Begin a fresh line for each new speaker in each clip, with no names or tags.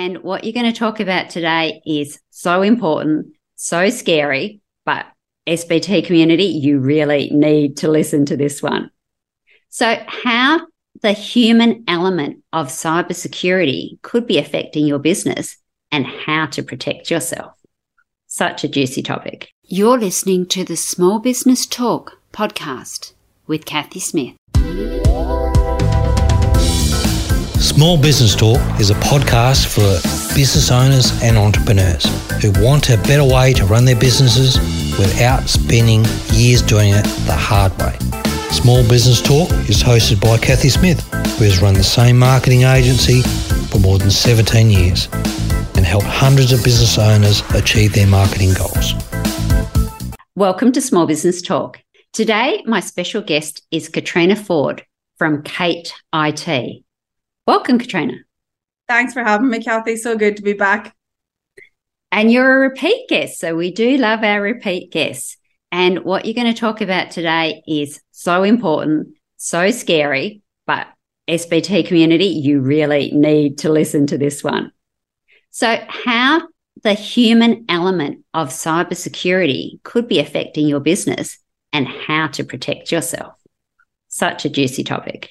And what you're going to talk about today is so important, so scary, but SBT community, you really need to listen to this one. So, how the human element of cybersecurity could be affecting your business and how to protect yourself. Such a juicy topic. You're listening to the Small Business Talk podcast with Cathy Smith.
Small Business Talk is a podcast for business owners and entrepreneurs who want a better way to run their businesses without spending years doing it the hard way. Small Business Talk is hosted by Cathy Smith, who has run the same marketing agency for more than 17 years and helped hundreds of business owners achieve their marketing goals.
Welcome to Small Business Talk. Today, my special guest is Caitriona Forde from Cait IT. Welcome, Caitriona.
Thanks for having me, Cathy. So good to be back.
And you're a repeat guest. So we do love our repeat guests. And what you're going to talk about today is so important, so scary, but SBT community, you really need to listen to this one. So, how the human element of cybersecurity could be affecting your business and how to protect yourself. Such a juicy topic.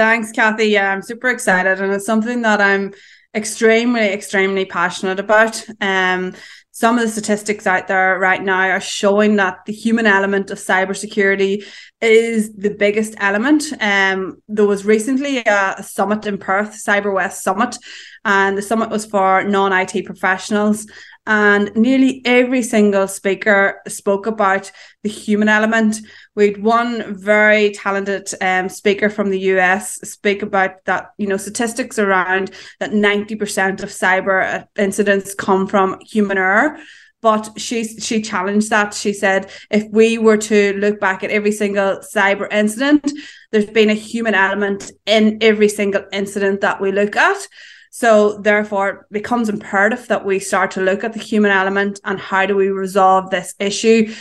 Thanks, Cathy. Yeah, I'm super excited, and it's something that I'm extremely, extremely passionate about. Um, some of the statistics out there right now are showing that the human element of cybersecurity is the biggest element. Um, there was recently a, a summit in Perth, Cyber West Summit, and the summit was for non IT professionals and nearly every single speaker spoke about the human element. We had one very talented um, speaker from the US speak about that, you know, statistics around that 90% of cyber incidents come from human error. But she she challenged that. She said, if we were to look back at every single cyber incident, there's been a human element in every single incident that we look at. So therefore it becomes imperative that we start to look at the human element and how do we resolve this issue.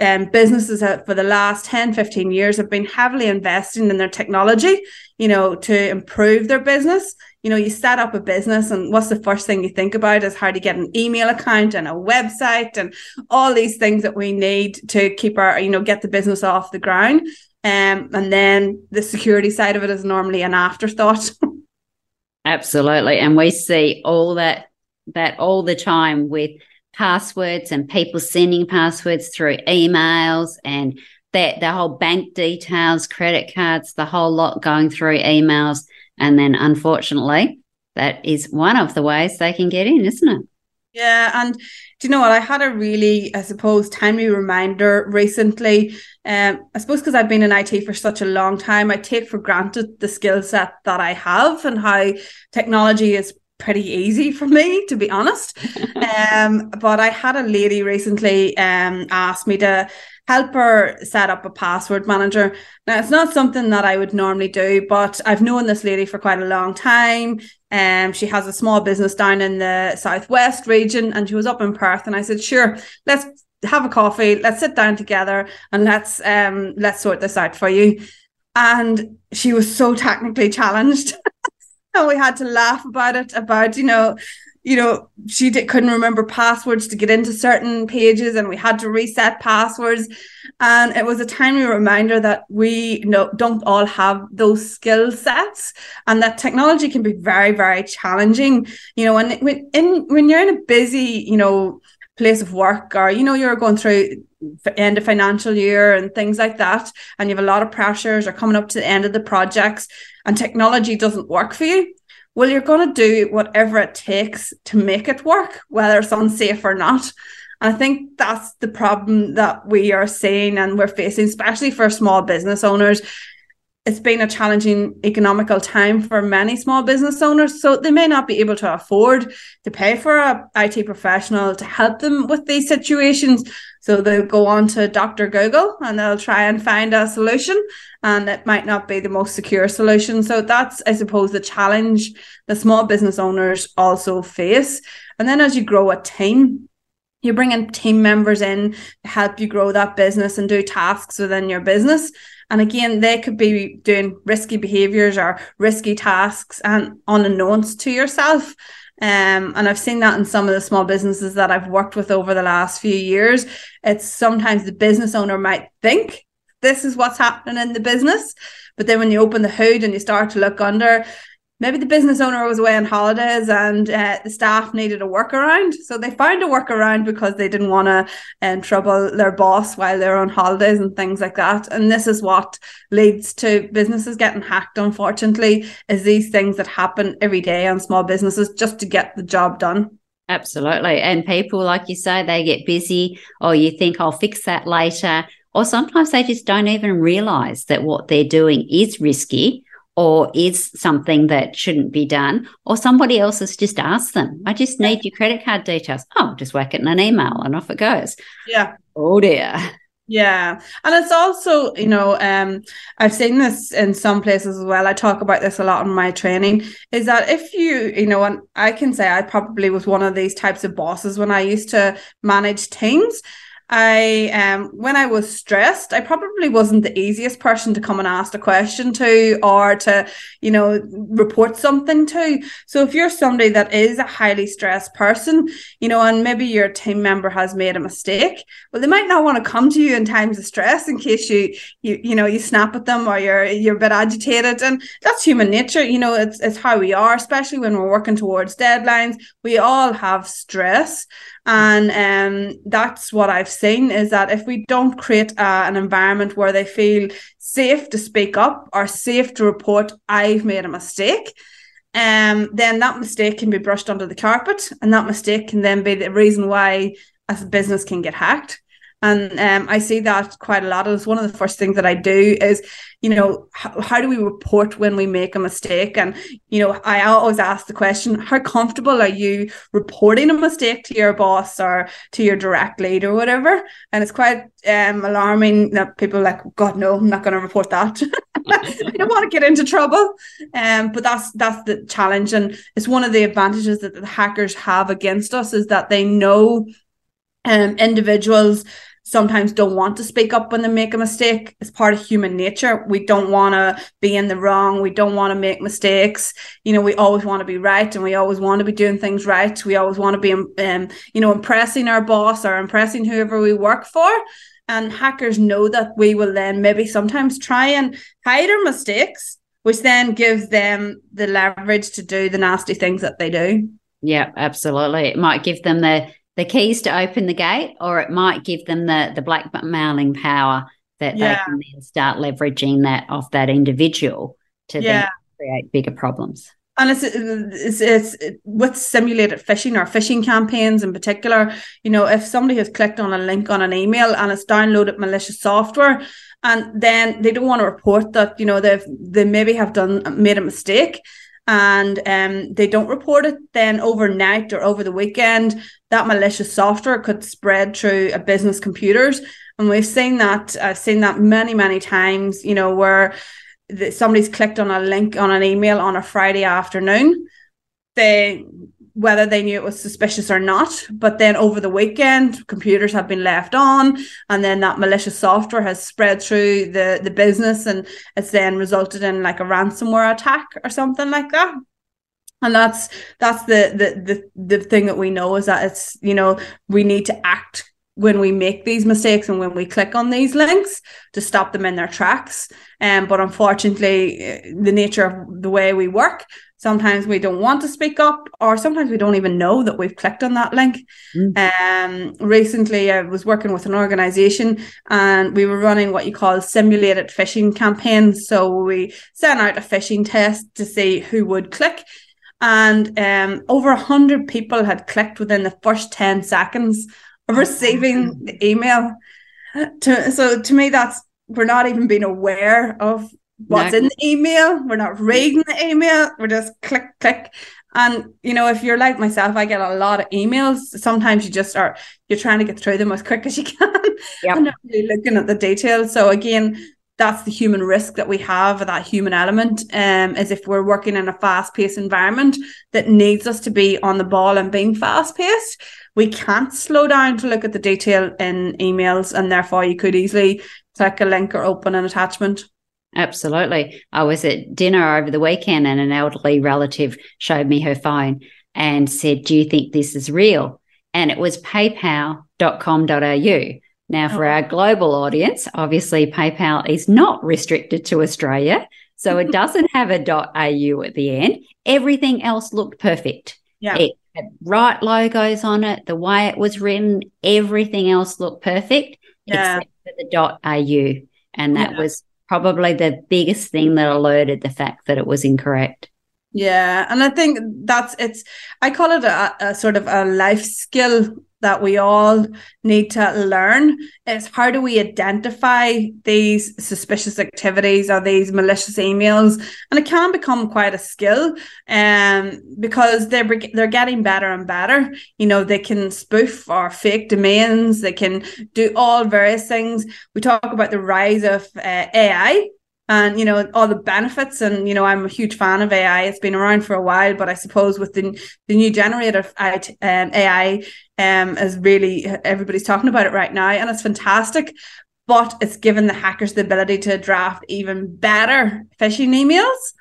Um, businesses for the last 10, 15 years have been heavily investing in their technology, you know, to improve their business. You know, you set up a business and what's the first thing you think about is how to get an email account and a website and all these things that we need to keep our, you know, get the business off the ground. Um, and then the security side of it is normally an afterthought.
Absolutely. And we see all that that all the time with passwords and people sending passwords through emails and that the whole bank details, credit cards, the whole lot going through emails. And then unfortunately, that is one of the ways they can get in, isn't it?
Yeah, and do you know what? I had a really, I suppose, timely reminder recently. Um, I suppose because I've been in IT for such a long time, I take for granted the skill set that I have and how technology is pretty easy for me, to be honest. um, but I had a lady recently um ask me to help her set up a password manager. Now, it's not something that I would normally do, but I've known this lady for quite a long time. Um, she has a small business down in the southwest region, and she was up in Perth. And I said, "Sure, let's have a coffee. Let's sit down together and let's um let's sort this out for you." And she was so technically challenged. we had to laugh about it about you know you know, she did, couldn't remember passwords to get into certain pages and we had to reset passwords. And it was a timely reminder that we know, don't all have those skill sets and that technology can be very, very challenging. You know, and when, in, when you're in a busy, you know, place of work or, you know, you're going through end of financial year and things like that, and you have a lot of pressures or coming up to the end of the projects and technology doesn't work for you well, you're going to do whatever it takes to make it work, whether it's unsafe or not. And I think that's the problem that we are seeing and we're facing, especially for small business owners. It's been a challenging economical time for many small business owners. So they may not be able to afford to pay for a IT professional to help them with these situations. So they'll go on to Dr. Google and they'll try and find a solution, and it might not be the most secure solution. So that's, I suppose, the challenge the small business owners also face. And then as you grow a team, you bring in team members in to help you grow that business and do tasks within your business. And again, they could be doing risky behaviors or risky tasks and unannounced to yourself. Um, and I've seen that in some of the small businesses that I've worked with over the last few years. It's sometimes the business owner might think this is what's happening in the business. But then when you open the hood and you start to look under, maybe the business owner was away on holidays and uh, the staff needed a workaround. So they found a workaround because they didn't want to um, trouble their boss while they're on holidays and things like that. And this is what leads to businesses getting hacked, unfortunately, is these things that happen every day on small businesses just to get the job done.
Absolutely. And people, like you say, they get busy or you think I'll fix that later. Or sometimes they just don't even realize that what they're doing is risky or is something that shouldn't be done, or somebody else has just asked them, I just need your credit card details. Oh, just whack it in an email and off it goes.
Yeah.
Oh dear.
Yeah. And it's also, you know, um, I've seen this in some places as well. I talk about this a lot in my training, is that if you, you know, and I can say I probably was one of these types of bosses when I used to manage teams I um when I was stressed, I probably wasn't the easiest person to come and ask a question to or to, you know, report something to. So if you're somebody that is a highly stressed person, you know, and maybe your team member has made a mistake, well, they might not want to come to you in times of stress in case you you you know you snap at them or you're you're a bit agitated. And that's human nature, you know, it's it's how we are, especially when we're working towards deadlines. We all have stress. And um, that's what I've seen is that if we don't create uh, an environment where they feel safe to speak up or safe to report, I've made a mistake, um, then that mistake can be brushed under the carpet. And that mistake can then be the reason why a business can get hacked. And um, I see that quite a lot. It's one of the first things that I do is, you know, how, how do we report when we make a mistake? And, you know, I always ask the question, how comfortable are you reporting a mistake to your boss or to your direct lead or whatever? And it's quite um, alarming that people are like, God, no, I'm not going to report that. I don't want to get into trouble. Um, but that's that's the challenge, and it's one of the advantages that the hackers have against us is that they know um, individuals sometimes don't want to speak up when they make a mistake. It's part of human nature. We don't want to be in the wrong. We don't want to make mistakes. You know, we always want to be right and we always want to be doing things right. We always want to be, um, you know, impressing our boss or impressing whoever we work for. And hackers know that we will then maybe sometimes try and hide our mistakes, which then gives them the leverage to do the nasty things that they do.
Yeah, absolutely. It might give them the the keys to open the gate, or it might give them the the blackmailing power that yeah. they can then start leveraging that off that individual to yeah. then create bigger problems.
And it's, it's it's with simulated phishing or phishing campaigns in particular. You know, if somebody has clicked on a link on an email and it's downloaded malicious software, and then they don't want to report that you know they've they maybe have done made a mistake and um, they don't report it, then overnight or over the weekend, that malicious software could spread through a business computers. And we've seen that, I've seen that many, many times, you know, where the, somebody's clicked on a link on an email on a Friday afternoon. They whether they knew it was suspicious or not. But then over the weekend, computers have been left on, and then that malicious software has spread through the, the business and it's then resulted in like a ransomware attack or something like that. And that's that's the the the, the thing that we know is that it's you know we need to act when we make these mistakes and when we click on these links to stop them in their tracks. Um, but unfortunately, the nature of the way we work, sometimes we don't want to speak up, or sometimes we don't even know that we've clicked on that link. Mm. Um, recently, I was working with an organization and we were running what you call simulated phishing campaigns. So we sent out a phishing test to see who would click. And um, over 100 people had clicked within the first 10 seconds of receiving the email. To, so to me, that's we're not even being aware of what's no. in the email. We're not reading the email. We're just click, click. And you know, if you're like myself, I get a lot of emails. Sometimes you just are you're trying to get through them as quick as you can. Yep. and not really looking at the details. So again, that's the human risk that we have, that human element, um, is if we're working in a fast-paced environment that needs us to be on the ball and being fast-paced we can't slow down to look at the detail in emails and therefore you could easily click a link or open an attachment.
Absolutely. I was at dinner over the weekend and an elderly relative showed me her phone and said, Do you think this is real? And it was paypal.com.au. Now, for oh. our global audience, obviously PayPal is not restricted to Australia. So it doesn't have a .au at the end. Everything else looked perfect.
Yeah. It
had right logos on it, the way it was written, everything else looked perfect yeah. except for the .au. And that yeah. was probably the biggest thing that alerted the fact that it was incorrect.
Yeah, and I think that's it's. I call it a, a, sort of a life skill that we all need to learn. Is how do we identify these suspicious activities or these malicious emails, and it can become quite a skill, um, because they're they're getting better and better. You know, they can spoof or fake domains. They can do all various things. We talk about the rise of uh, AI and you know all the benefits and you know i'm a huge fan of ai it's been around for a while but i suppose with the, the new generative ai um is really everybody's talking about it right now and it's fantastic but it's given the hackers the ability to draft even better phishing emails.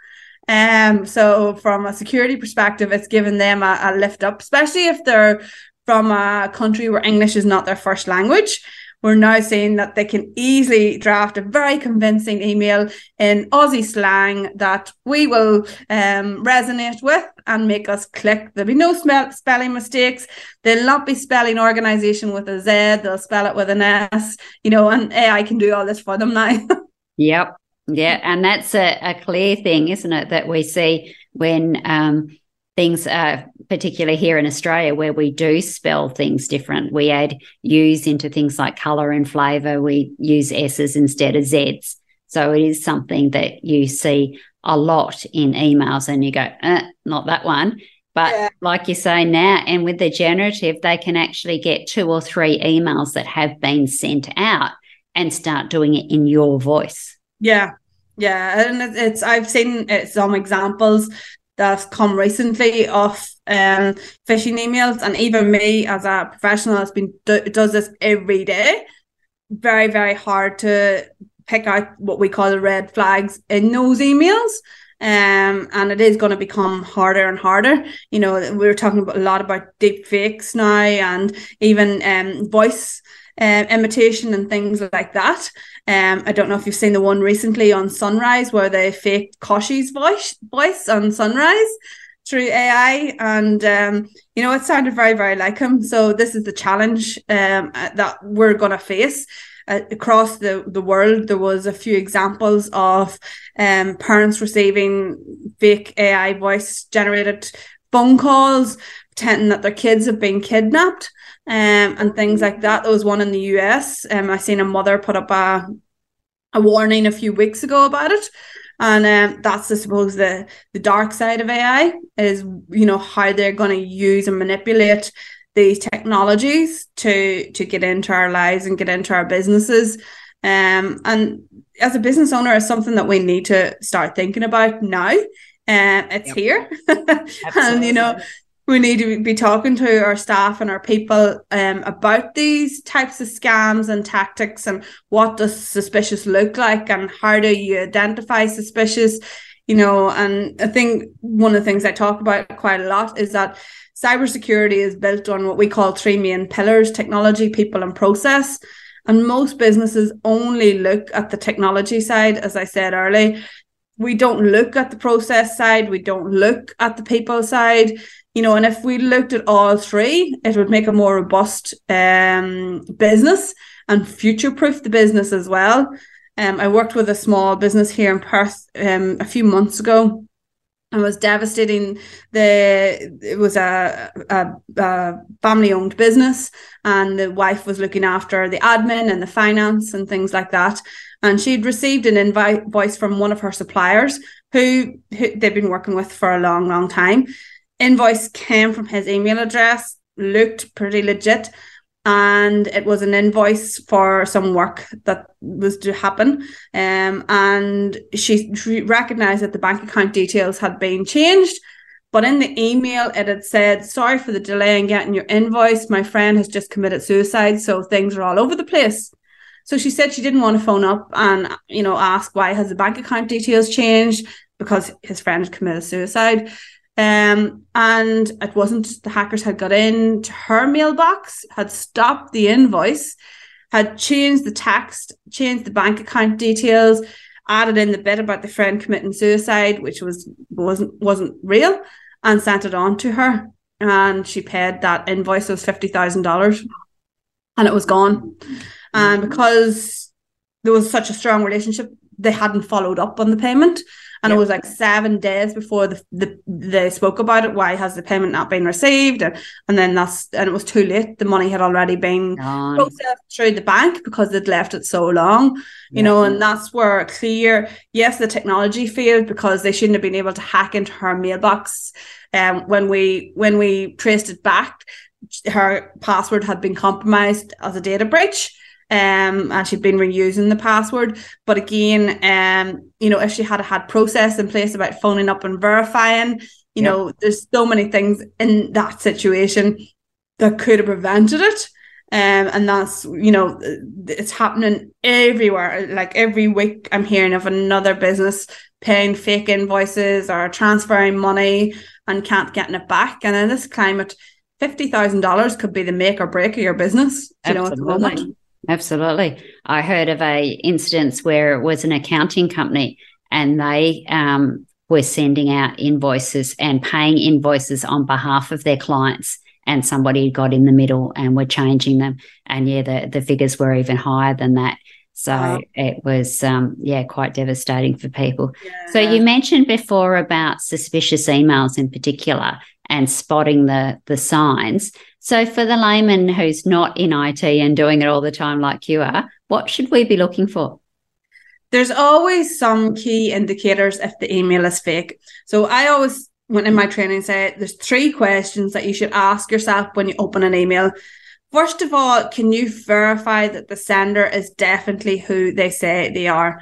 Um so from a security perspective it's given them a, a lift up especially if they're from a country where english is not their first language we're now seeing that they can easily draft a very convincing email in Aussie slang that we will um, resonate with and make us click. There'll be no spelling mistakes. They'll not be spelling organization with a Z, they'll spell it with an S, you know, and AI can do all this for them now.
yep. Yeah. And that's a, a clear thing, isn't it? That we see when um, things are particularly here in Australia where we do spell things different. We add U's into things like color and flavor. We use S's instead of Z's. So it is something that you see a lot in emails and you go, eh, not that one. But yeah. like you say now, and with the generative, they can actually get two or three emails that have been sent out and start doing it in your voice.
Yeah. Yeah. And it's, I've seen some examples that's come recently of um, phishing emails, and even me as a professional has been do, does this every day. Very very hard to pick out what we call the red flags in those emails. Um, and it is going to become harder and harder. You know, we are talking about a lot about deep fakes now, and even um, voice uh, imitation and things like that. Um, I don't know if you've seen the one recently on Sunrise where they faked Kochie's voice voice on Sunrise through AI, and um, you know it sounded very very like him. So this is the challenge um, uh, that we're to face. Uh, across the, the world, there was a few examples of um, parents receiving fake AI voice generated phone calls, pretending that their kids have been kidnapped um, and things like that. There was one in the US. Um, I seen a mother put up a a warning a few weeks ago about it. And um, that's, I suppose, the the dark side of AI is, you know, how they're going to use and manipulate these technologies to to get into our lives and get into our businesses. Um, and as a business owner, it's something that we need to start thinking about now. And uh, it's yep. here, and you know, we need to be talking to our staff and our people um, about these types of scams and tactics and what does suspicious look like and how do you identify suspicious you know? And i think one of the things i talk about quite a lot is that cybersecurity is built on what we call three main pillars technology people and process. And most businesses only look at the technology side as i said earlier. We don't look at the process side. We don't look at the people side you know, and if we looked at all three, it would make a more robust um, business and future proof the business as well. Um, I worked with a small business here in Perth um, a few months ago and was devastating. The it was a, a, a family owned business, and the wife was looking after the admin and the finance and things like that. And she'd received an invoice from one of her suppliers who, who they've been working with for a long, long time invoice came from his email address, looked pretty legit, and it was an invoice for some work that was to happen. Um, and she, she recognized that the bank account details had been changed. But in the email, it had said, Sorry for the delay in getting your invoice. My friend has just committed suicide, so things are all over the place. So she said she didn't want to phone up and, you know, ask why has the bank account details changed because his friend committed suicide. Um, and it wasn't the hackers had got into her mailbox, had stopped the invoice, had changed the text, changed the bank account details, added in the bit about the friend committing suicide, which was wasn't wasn't real, and sent it on to her. And she paid that invoice of fifty thousand dollars, and it was gone. And because there was such a strong relationship, they hadn't followed up on the payment. And it was like seven days before the, the they spoke about it. Why has the payment not been received? And, and then that's and it was too late. The money had already been processed through the bank because they'd left it so long, you yeah. know. And that's where clear, yes, the technology failed because they shouldn't have been able to hack into her mailbox. Um, when we when we traced it back, her password had been compromised as a data breach um, and she'd been reusing the password. But again, um, you know, if she had had process in place about phoning up and verifying, you yep. know, there's so many things in that situation that could have prevented it. Um, and that's you know it's happening everywhere like every week i'm hearing of another business paying fake invoices or transferring money and can't getting it back and in this climate $50000 could be the make or break of your business you know at the moment
Absolutely. I heard of a instance where it was an accounting company and they um, were sending out invoices and paying invoices on behalf of their clients and somebody got in the middle and were changing them. And yeah the, the figures were even higher than that. So it was um, yeah quite devastating for people. Yeah. so you mentioned before about suspicious emails in particular and spotting the the signs so, for the layman who's not in IT and doing it all the time like you are, what should we be looking for?
There's always some key indicators if the email is fake. So, I always, when in my training, say there's three questions that you should ask yourself when you open an email. First of all, can you verify that the sender is definitely who they say they are?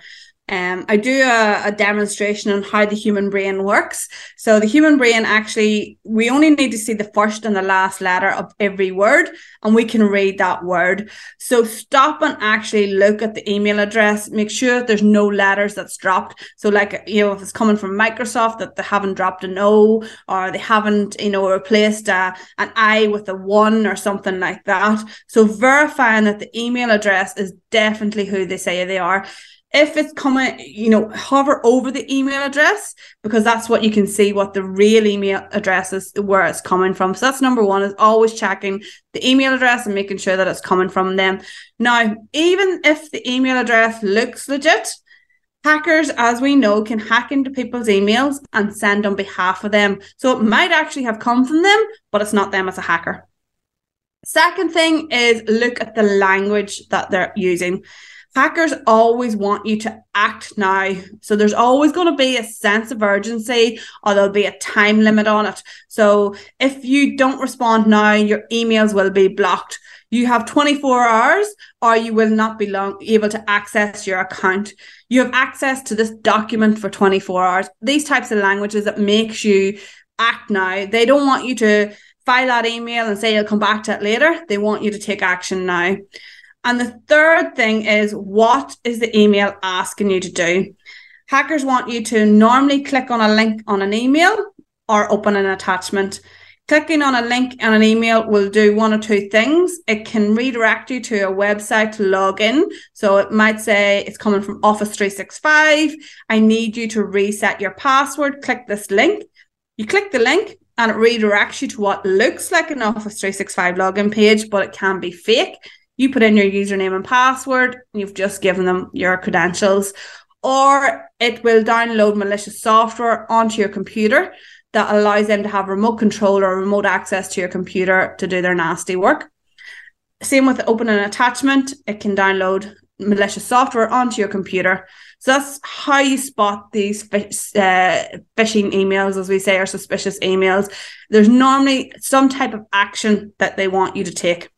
Um, I do a, a, demonstration on how the human brain works. So the human brain actually, we only need to see the first and the last letter of every word, and we can read that word. So stop and actually look at the email address. Make sure there's no letters that's dropped. So like you know, if it's coming from Microsoft, that they haven't dropped an O or they haven't you know replaced a, an I with a one or something like that. So verifying that the email address is definitely who they say they are if it's coming, you know, hover over the email address because that's what you can see what the real email address is, where it's coming from. So that's number one is always checking the email address and making sure that it's coming from them. Now, even if the email address looks legit, hackers, as we know, can hack into people's emails and send on behalf of them. So it might actually have come from them, but it's not them as a hacker. Second thing is look at the language that they're using hackers always want you to act now. So there's always going to be a sense of urgency or there'll be a time limit on it. So if you don't respond now, your emails will be blocked. You have 24 hours or you will not be long, able to access your account. You have access to this document for 24 hours. These types of languages that makes you act now. They don't want you to file that email and say you'll come back to it later. They want you to take action now. And the third thing is what is the email asking you to do? Hackers want you to normally click on a link on an email or open an attachment. Clicking on a link and an email will do one or two things. It can redirect you to a website to log in. So it might say it's coming from Office 365. I need you to reset your password. Click this link. You click the link and it redirects you to what looks like an Office 365 login page, but it can be fake. You put in your username and password, and you've just given them your credentials, or it will download malicious software onto your computer that allows them to have remote control or remote access to your computer to do their nasty work. Same with opening an attachment, it can download malicious software onto your computer. So that's how you spot these uh, phishing emails, as we say, or suspicious emails. There's normally some type of action that they want you to take.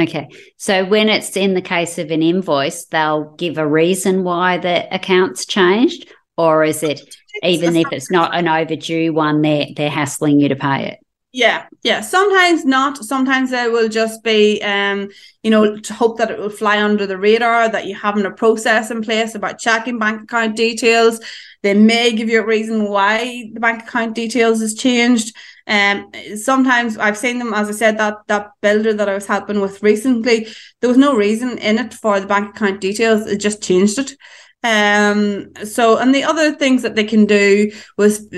Okay. So when it's in the case of an invoice, they'll give a reason why the account's changed, or is it even if it's not an overdue one, they're they're hassling you to pay it?
Yeah, yeah. Sometimes not. Sometimes they will just be, um, you know, to hope that it will fly under the radar, that you haven't a process in place about checking bank account details. They may give you a reason why the bank account details has changed. Um, sometimes I've seen them, as I said, that that builder that I was helping with recently, there was no reason in it for the bank account details. It just changed it. Um, so, and the other things that they can do was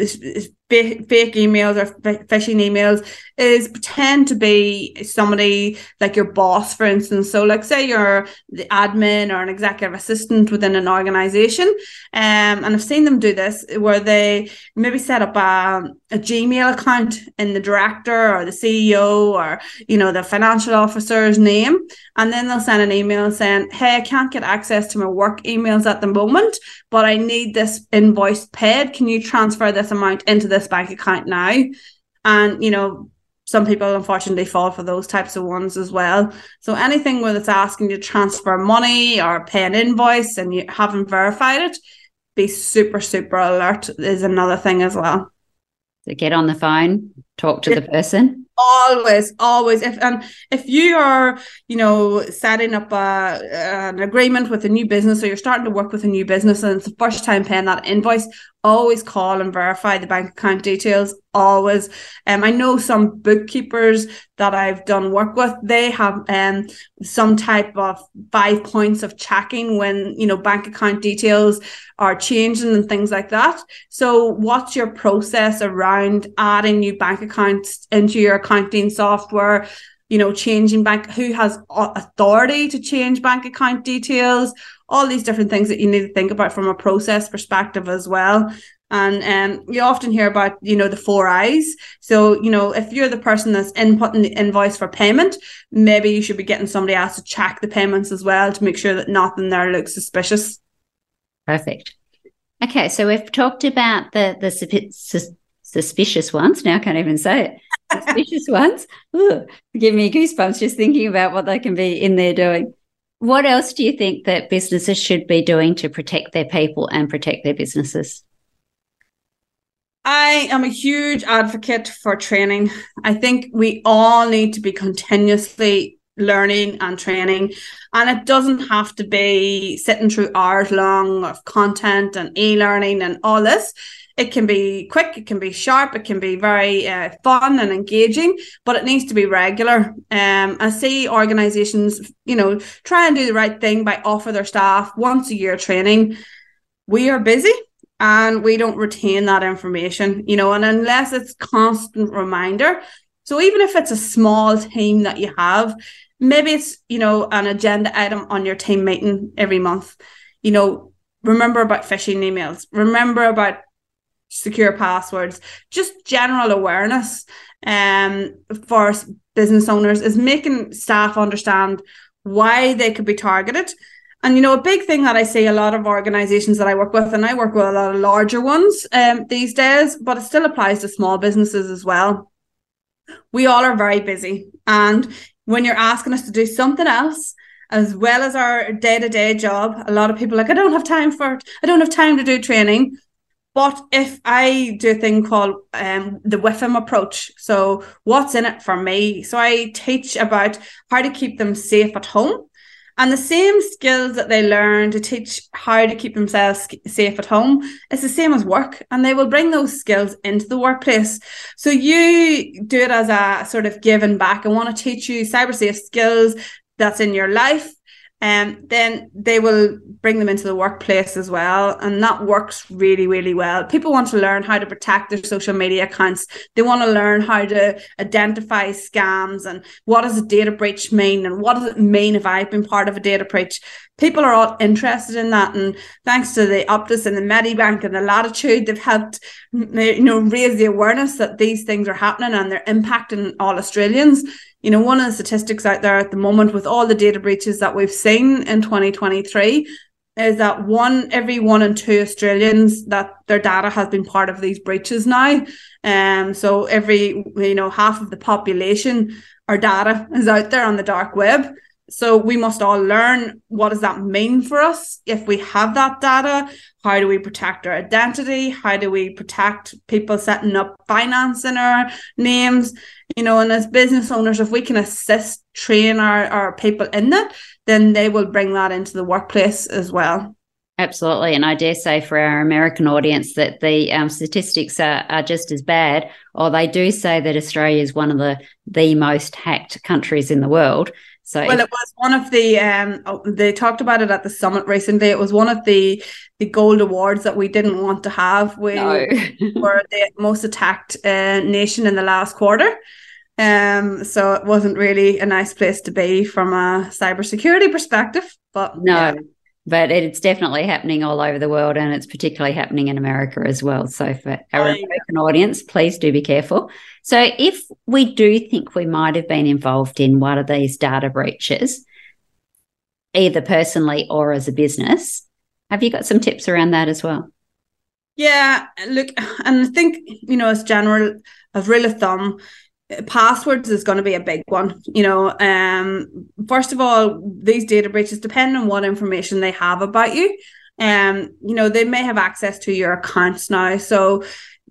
fake emails or phishing emails is pretend to be somebody like your boss, for instance. So, like, say you're the admin or an executive assistant within an organization. Um, and I've seen them do this where they maybe set up a, a Gmail account in the director or the CEO or, you know, the financial officer's name. And then they'll send an email saying, Hey, I can't get access to my work emails at the moment, but I need this invoice paid. Can you transfer this amount into this bank account now? And, you know, some people unfortunately fall for those types of ones as well. So anything where it's asking you to transfer money or pay an invoice and you haven't verified it, be super, super alert is another thing as well.
So get on the phone, talk to the person?
always always. If and if you are you know setting up a, an agreement with a new business or you're starting to work with a new business and it's the first time paying that invoice always call and verify the bank account details always. Um i know some bookkeepers that i've done work with they have um some type of five points of checking when you know bank account details are changing and things like that. So what's your process around adding new bank accounts into your accounting software you know changing bank who has authority to change bank account details all these different things that you need to think about from a process perspective as well. And um, you often hear about you know the four eyes so you know if you're the person that's inputting the invoice for payment maybe you should be getting somebody else to check the payments as well to make sure that nothing there looks suspicious.
Perfect. Okay so we've talked about the the suspicious ones now i can't even say it suspicious ones Ooh, give me goosebumps just thinking about what they can be in there doing what else do you think that businesses should be doing to protect their people and protect their businesses?
I am a huge advocate for training. I think we all need to be continuously learning and training. And it doesn't have to be sitting through hours long of content and e learning and all this it can be quick, it can be sharp, it can be very uh, fun and engaging, but it needs to be regular. Um, I see organizations, you know, try and do the right thing by offer their staff once a year training. We are busy and we don't retain that information, you know, and unless it's constant reminder. So even if it's a small team that you have, maybe it's, you know, an agenda item on your team meeting every month, you know, remember about phishing emails, remember about secure passwords, just general awareness um, for business owners is making staff understand why they could be targeted. And you know, a big thing that I see a lot of organizations that I work with, and I work with a lot of larger ones um, these days, but it still applies to small businesses as well. We all are very busy. And when you're asking us to do something else, as well as our day to day job, a lot of people like, I don't have time for it. I don't have time to do training. But if I do a thing called um, the WIFM approach, so what's in it for me? So I teach about how to keep them safe at home. And the same skills that they learn to teach how to keep themselves safe at home is the same as work. And they will bring those skills into the workplace. So you do it as a sort of giving back. I want to teach you cyber safe skills that's in your life um, then they will bring them into the workplace as well. And that works really, really well. People want to learn how to protect their social media accounts. They want to learn how to identify scams and what does a data breach mean and what does it mean if I've been part of a data breach. People are all interested in that. And thanks to the Optus and the Medibank and the Latitude, they've helped you know raise the awareness that these things are happening and they're impacting all Australians you know, one of the statistics out there at the moment with all the data breaches that we've seen in 2023 is that one every one in two Australians that their data has been part of these breaches now. Um, so every you know half of the population, our data is out there on the dark web. So we must all learn what does that mean for us if we have that data? How do we protect our identity? How do we protect people setting up finance in our names? You know, and as business owners, if we can assist, train our, our people in that, then they will bring that into the workplace as well.
Absolutely. And I dare say for our American audience that the um, statistics are, are just as bad, or they do say that Australia is one of the, the most hacked countries in the world. So
well, it was one of the um oh, they talked about it at the summit recently. It was one of the the gold awards that we didn't want to have. We no. were the most attacked uh, nation in the last quarter. Um, so it wasn't really a nice place to be from a cybersecurity perspective. But
no, yeah but it's definitely happening all over the world and it's particularly happening in America as well. So for our American audience, please do be careful. So if we do think we might have been involved in one of these data breaches, either personally or as a business, have you got some tips around that as well?
Yeah, look, and I think, you know, as general, as rule of thumb, passwords is going to be a big one you know um first of all these data breaches depend on what information they have about you. Um you know they may have access to your accounts now. So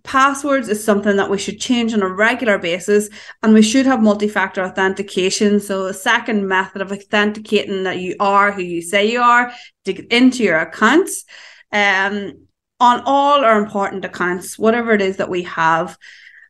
passwords is something that we should change on a regular basis and we should have multi-factor authentication. So a second method of authenticating that you are who you say you are to get into your accounts um on all our important accounts whatever it is that we have.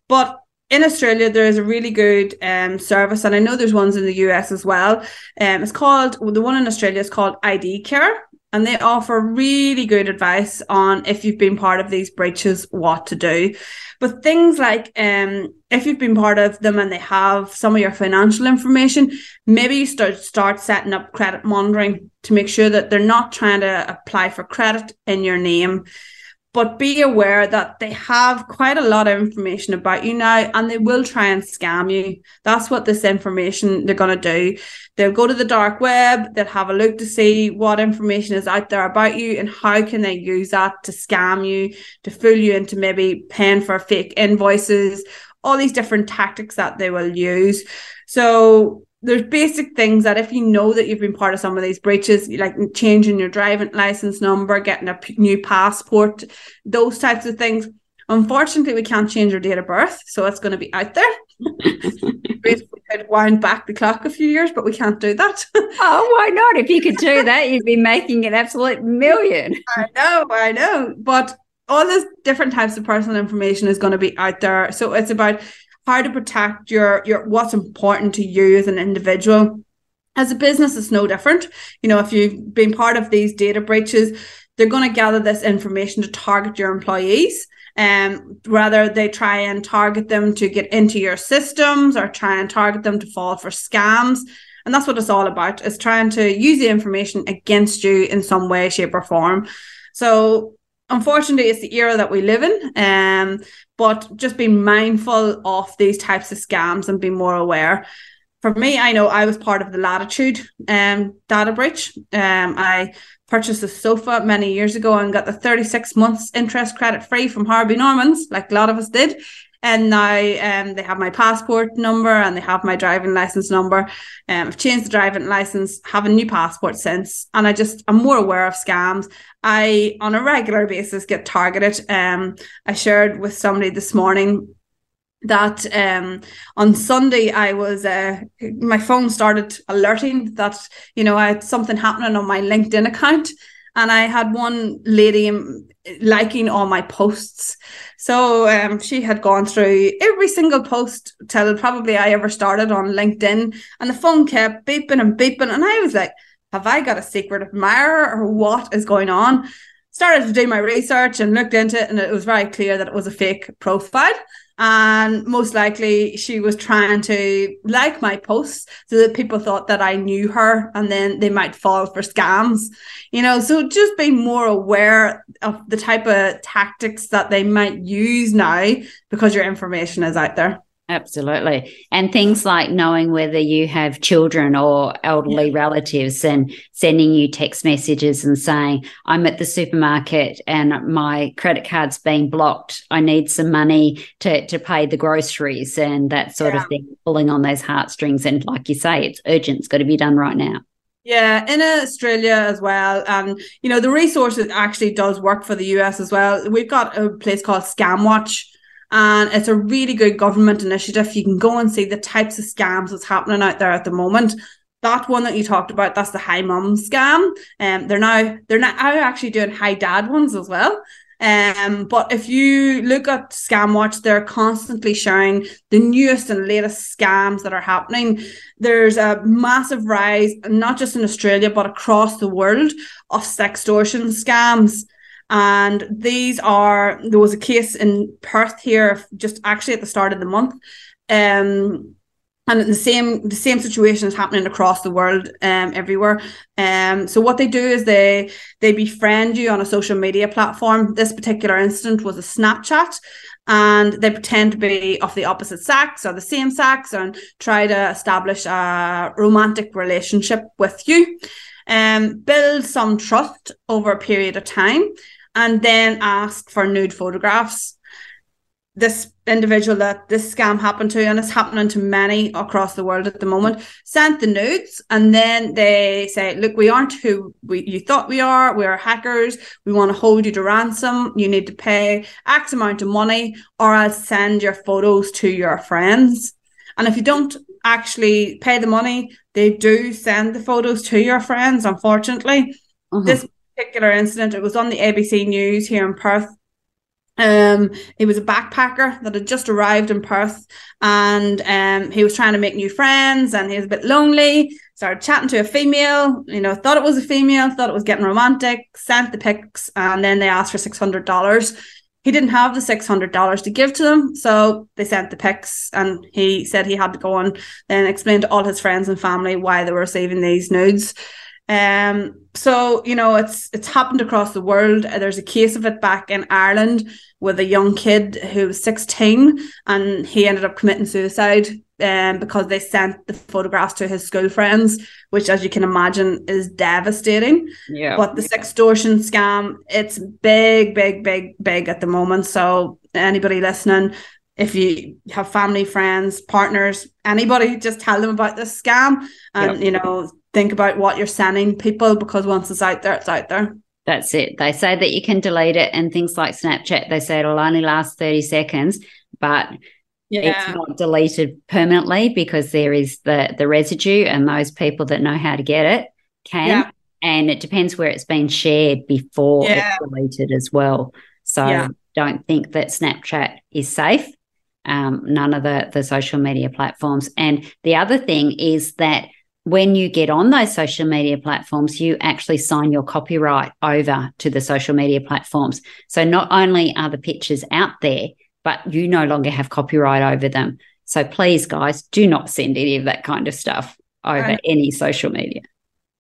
But in Australia, there is a really good um, service, and I know there's ones in the US as well. Um, it's called the one in Australia is called ID Care, and they offer really good advice on if you've been part of these breaches, what to do. But things like um, if you've been part of them and they have some of your financial information, maybe you start start setting up credit monitoring to make sure that they're not trying to apply for credit in your name but be aware that they have quite a lot of information about you now and they will try and scam you. That's what this information they're going to do. They'll go to the dark web, they'll have a look to see what information is out there about you and how can they use that to scam you, to fool you into maybe paying for fake invoices, all these different tactics that they will use. So there's basic things that if you know that you've been part of some of these breaches, like changing your driving license number, getting a new passport, those types of things. Unfortunately, we can't change your date of birth, so it's going to be out there. we could wind back the clock a few years, but we can't do that.
oh, why not? If you could do that, you'd be making an absolute million.
I know, I know. But all this different types of personal information is going to be out there. So it's about how to protect your your what's important to you as an individual. As a business it's no different. You know if you've been part of these data breaches they're going to gather this information to target your employees um, rather they try and target them to get into your systems or try and target them to fall for scams. And that's what it's all about is trying to use the information against you in some way shape or form. So unfortunately it's the era that we live in um but just be mindful of these types of scams and be more aware. For me i know i was part of the latitude um data breach. Um i purchased a sofa many years ago and got the 36 months interest credit free from harvey normans like a lot of us did and now um, they have my passport number and they have my driving license number. Um, I've changed the driving license, have a new passport since, and I just I'm more aware of scams. I on a regular basis get targeted. Um, I shared with somebody this morning that um on Sunday I was uh my phone started alerting that you know I had something happening on my LinkedIn account and I had one lady liking all my posts. So um, she had gone through every single post till probably I ever started on LinkedIn, and the phone kept beeping and beeping, and I was like, "Have I got a secret admirer, or what is going on?" Started to do my research and looked into it, and it was very clear that it was a fake profile and most likely she was trying to like my posts so that people thought that I knew her and then they might fall for scams you know? So just be more aware of the type of tactics that they might use now because your information is out there
Absolutely. And things like knowing whether you have children or elderly yeah. relatives and sending you text messages and saying, I'm at the supermarket and my credit card's being blocked. I need some money to, to pay the groceries and that sort yeah. of thing, pulling on those heartstrings. And like you say, it's urgent, it's got to be done right now.
Yeah, in Australia as well. And, you know, the resources actually does work for the US as well. We've got a place called ScamWatch and it's a really good government initiative. You can go and see the types of scams that's happening out there at the moment. That one that you talked about, that's the hi Mum scam. And um, they're now they're now actually doing hi Dad ones as well. Um, but if you look at ScamWatch, they're constantly sharing the newest and latest scams that are happening. There's a massive rise, not just in Australia, but across the world of sextortion scams. And these are, there was a case in Perth here, just actually at the start of the month. Um, and the same the same situation is happening across the world um everywhere. Um so what they do is they they befriend you on a social media platform. This particular incident was a snapchat and they pretend to be of the opposite sex or the same sex and try to establish a romantic relationship with you. Um, build some trust over a period of time and then ask for nude photographs. This individual that this scam happened to, and it's happening to many across the world at the moment, sent the nudes, and then they say, "Look, we aren't who we, you thought we are. We are hackers. We want to hold you to ransom. You need to pay X amount of money, or I'll send your photos to your friends." And if you don't actually pay the money, they do send the photos to your friends. Unfortunately, uh-huh. this particular incident, it was on the ABC News here in Perth. Um, he was a backpacker that had just arrived in Perth, and um, he was trying to make new friends, and he was a bit lonely. Started chatting to a female, you know, thought it was a female, thought it was getting romantic, sent the pics, and then they asked for six hundred dollars. He didn't have the six hundred dollars to give to them, so they sent the pics, and he said he had to go on and explain to all his friends and family why they were receiving these nudes. Um, so you know, it's it's happened across the world. There's a case of it back in Ireland with a young kid who was 16, and he ended up committing suicide um, because they sent the photographs to his school friends, which, as you can imagine, is devastating.
Yeah.
But the sextortion scam, it's big, big, big, big at the moment. So anybody listening, if you have family, friends, partners, anybody, just tell them about this scam, and yep. you know think about what you're sending people because once it's out there, it's out there.
That's it. They say that you can delete it, and things like Snapchat, they say it'll only last 30 seconds, but yeah. it's not deleted permanently because there is the the residue, and those people that know how to get it can. Yeah. And it depends where it's been shared before yeah. it's deleted as well. So don't think that Snapchat is safe. Um, none of the the social media platforms. And the other thing is that when you get on those social media platforms, you actually sign your copyright over to the social media platforms. So not only are the pictures out there, but you no longer have copyright over them. So please, guys, do not send any of that kind of stuff over any social media.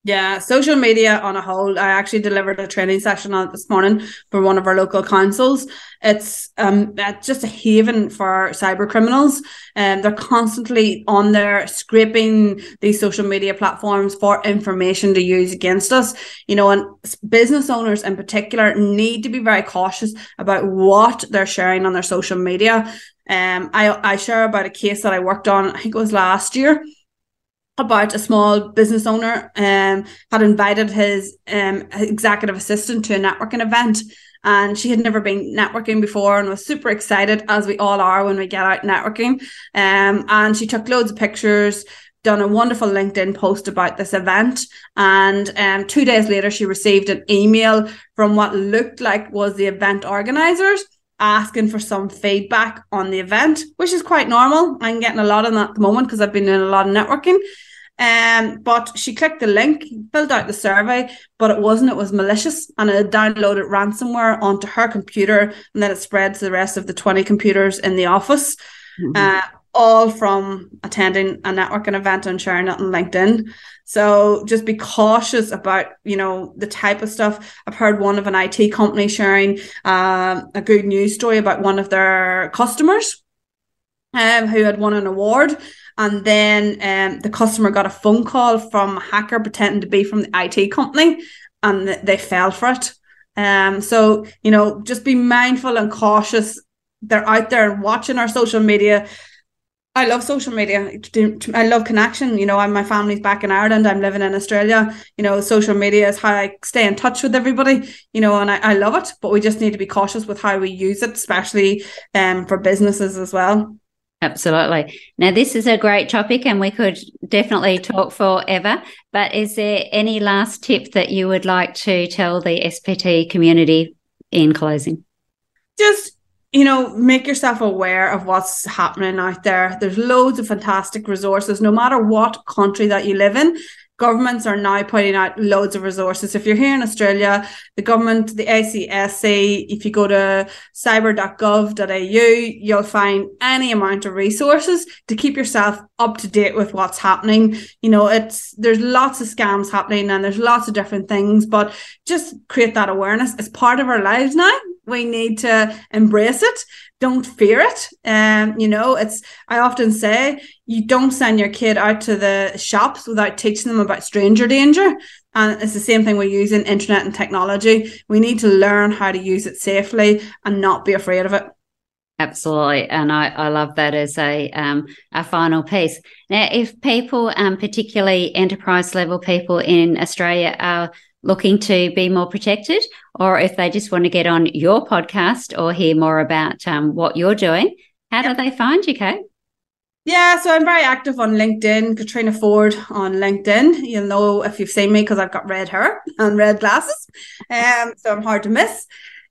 Yeah, social media on a whole. I actually delivered a training session on it this morning for one of our local councils. It's um just a haven for cyber criminals, and they're constantly on there scraping these social media platforms for information to use against us. You know, and business owners in particular need to be very cautious about what they're sharing on their social media. Um, I I share about a case that I worked on. I think it was last year about a small business owner um, had invited his um, executive assistant to a networking event and she had never been networking before and was super excited as we all are when we get out networking um, and she took loads of pictures done a wonderful linkedin post about this event and um, two days later she received an email from what looked like was the event organizers asking for some feedback on the event, which is quite normal. I'm getting a lot of that at the moment because I've been doing a lot of networking. Um, but she clicked the link, filled out the survey, but it wasn't, it was malicious and it downloaded ransomware onto her computer and then it spread to the rest of the 20 computers in the office. Mm-hmm. Uh, all from attending a networking event and sharing it on LinkedIn. So just be cautious about, you know, the type of stuff. I've heard one of an IT company sharing uh, a good news story about one of their customers um, who had won an award. And then um, the customer got a phone call from a hacker pretending to be from the IT company and they fell for it. Um, so, you know, just be mindful and cautious. They're out there and watching our social media. I love social media. I love connection. You know, I'm, my family's back in Ireland. I'm living in Australia. You know, social media is how I stay in touch with everybody, you know, and I, I love it. But we just need to be cautious with how we use it, especially um, for businesses as well.
Absolutely. Now, this is a great topic and we could definitely talk forever. But is there any last tip that you would like to tell the SBT community in closing?
Just, you know, make yourself aware of what's happening out there. There's loads of fantastic resources, no matter what country that you live in governments are now putting out loads of resources. If you're here in Australia, the government, the ACSC, if you go to cyber.gov.au, you'll find any amount of resources to keep yourself up to date with what's happening. You know, it's there's lots of scams happening and there's lots of different things, but just create that awareness. It's part of our lives now. We need to embrace it don't fear it. Um, you know, it's I often say you don't send your kid out to the shops without teaching them about stranger danger. And it's the same thing we're using internet and technology. We need to learn how to use it safely and not be afraid of it.
Absolutely, and I, I love that as a um, a final piece. Now, if people, um, particularly enterprise level people in Australia, are looking to be more protected, or if they just want to get on your podcast or hear more about um, what you're doing, how do they find you, Cait?
Yeah, so I'm very active on LinkedIn, Caitriona Forde on LinkedIn. You'll know if you've seen me because I've got red hair and red glasses. Um, so I'm hard to miss.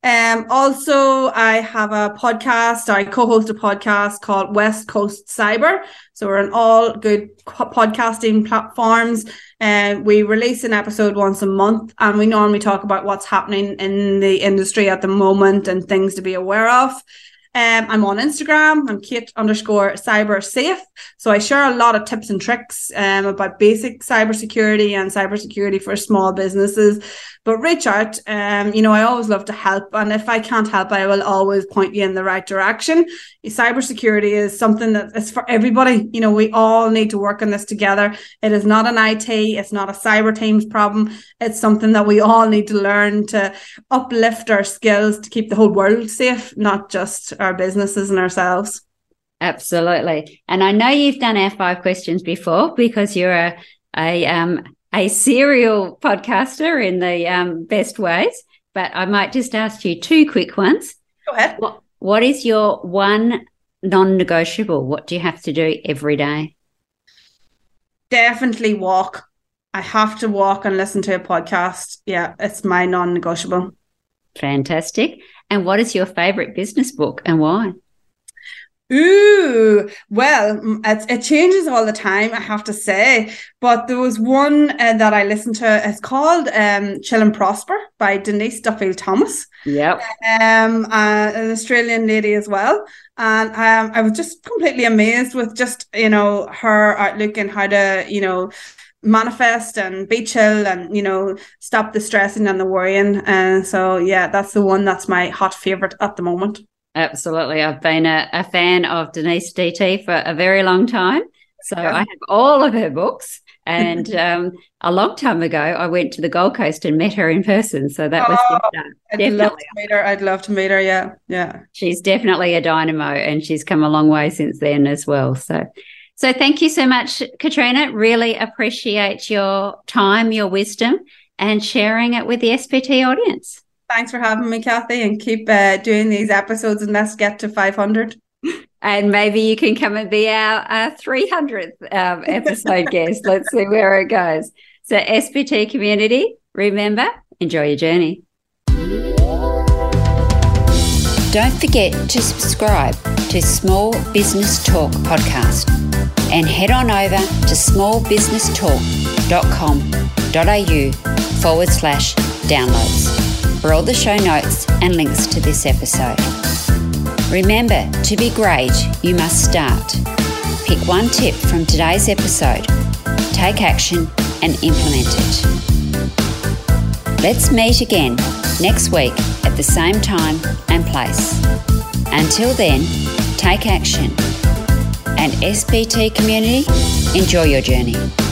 Um, also, I have a podcast. I co-host a podcast called West Coast Cyber. So we're on all good podcasting platforms. And uh, we release an episode once a month, and we normally talk about what's happening in the industry at the moment and things to be aware of. Um, I'm on Instagram. I'm Cait underscore cyber safe. So I share a lot of tips and tricks um, about basic cybersecurity and cybersecurity for small businesses. But reach out. Um, you know, I always love to help. And if I can't help, I will always point you in the right direction. Cybersecurity is something that is for everybody. You know, we all need to work on this together. It is not an IT, it's not a cyber teams problem. It's something that we all need to learn to uplift our skills to keep the whole world safe, not just our businesses and ourselves.
Absolutely. And I know you've done our five questions before because you're a, a, um, a serial podcaster in the um, best ways, but I might just ask you two quick ones.
Go ahead.
What, what is your one non negotiable? What do you have to do every day?
Definitely walk. I have to walk and listen to a podcast. Yeah, it's my non negotiable.
Fantastic. And what is your favorite business book and why?
Ooh, well, it, it, changes all the time, I have to say. But there was one uh, that I listened to. It's called um, Chill and Prosper by Denise Duffield Thomas.
Yep.
Um, uh, an Australian lady as well. And um, I was just completely amazed with just, you know, her outlook and how to, you know, manifest and be chill and you know stop the stressing and the worrying. And so yeah that's the one that's my hot favorite at the moment.
Absolutely. I've been a, a fan of denise dt for a very long time. So yeah. i have all of her books. And um, a long time ago i went to the gold coast and met her in person. So that was oh,
I'd definitely. love to meet her. I'd love to meet her. Yeah. Yeah.
She's definitely a dynamo and she's come a long way since then as well. So so thank you so much, Caitriona. Really appreciate your time, your wisdom, and sharing it with the SBT audience.
Thanks for having me, Cathy, and keep uh, doing these episodes and let's get to 500.
And maybe you can come and be our, our 300th um, episode guest. Let's see where it goes. So, SBT community, remember, enjoy your journey. Don't forget to subscribe to Small Business Talk podcast and head on over to smallbusinesstalk.com.au forward slash downloads for all the show notes and links to this episode. Remember, to be great, you must start. Pick one tip from today's episode, take action, and implement it. Let's meet again next week at the same time and place. Until then, take action and SBT community, enjoy your journey.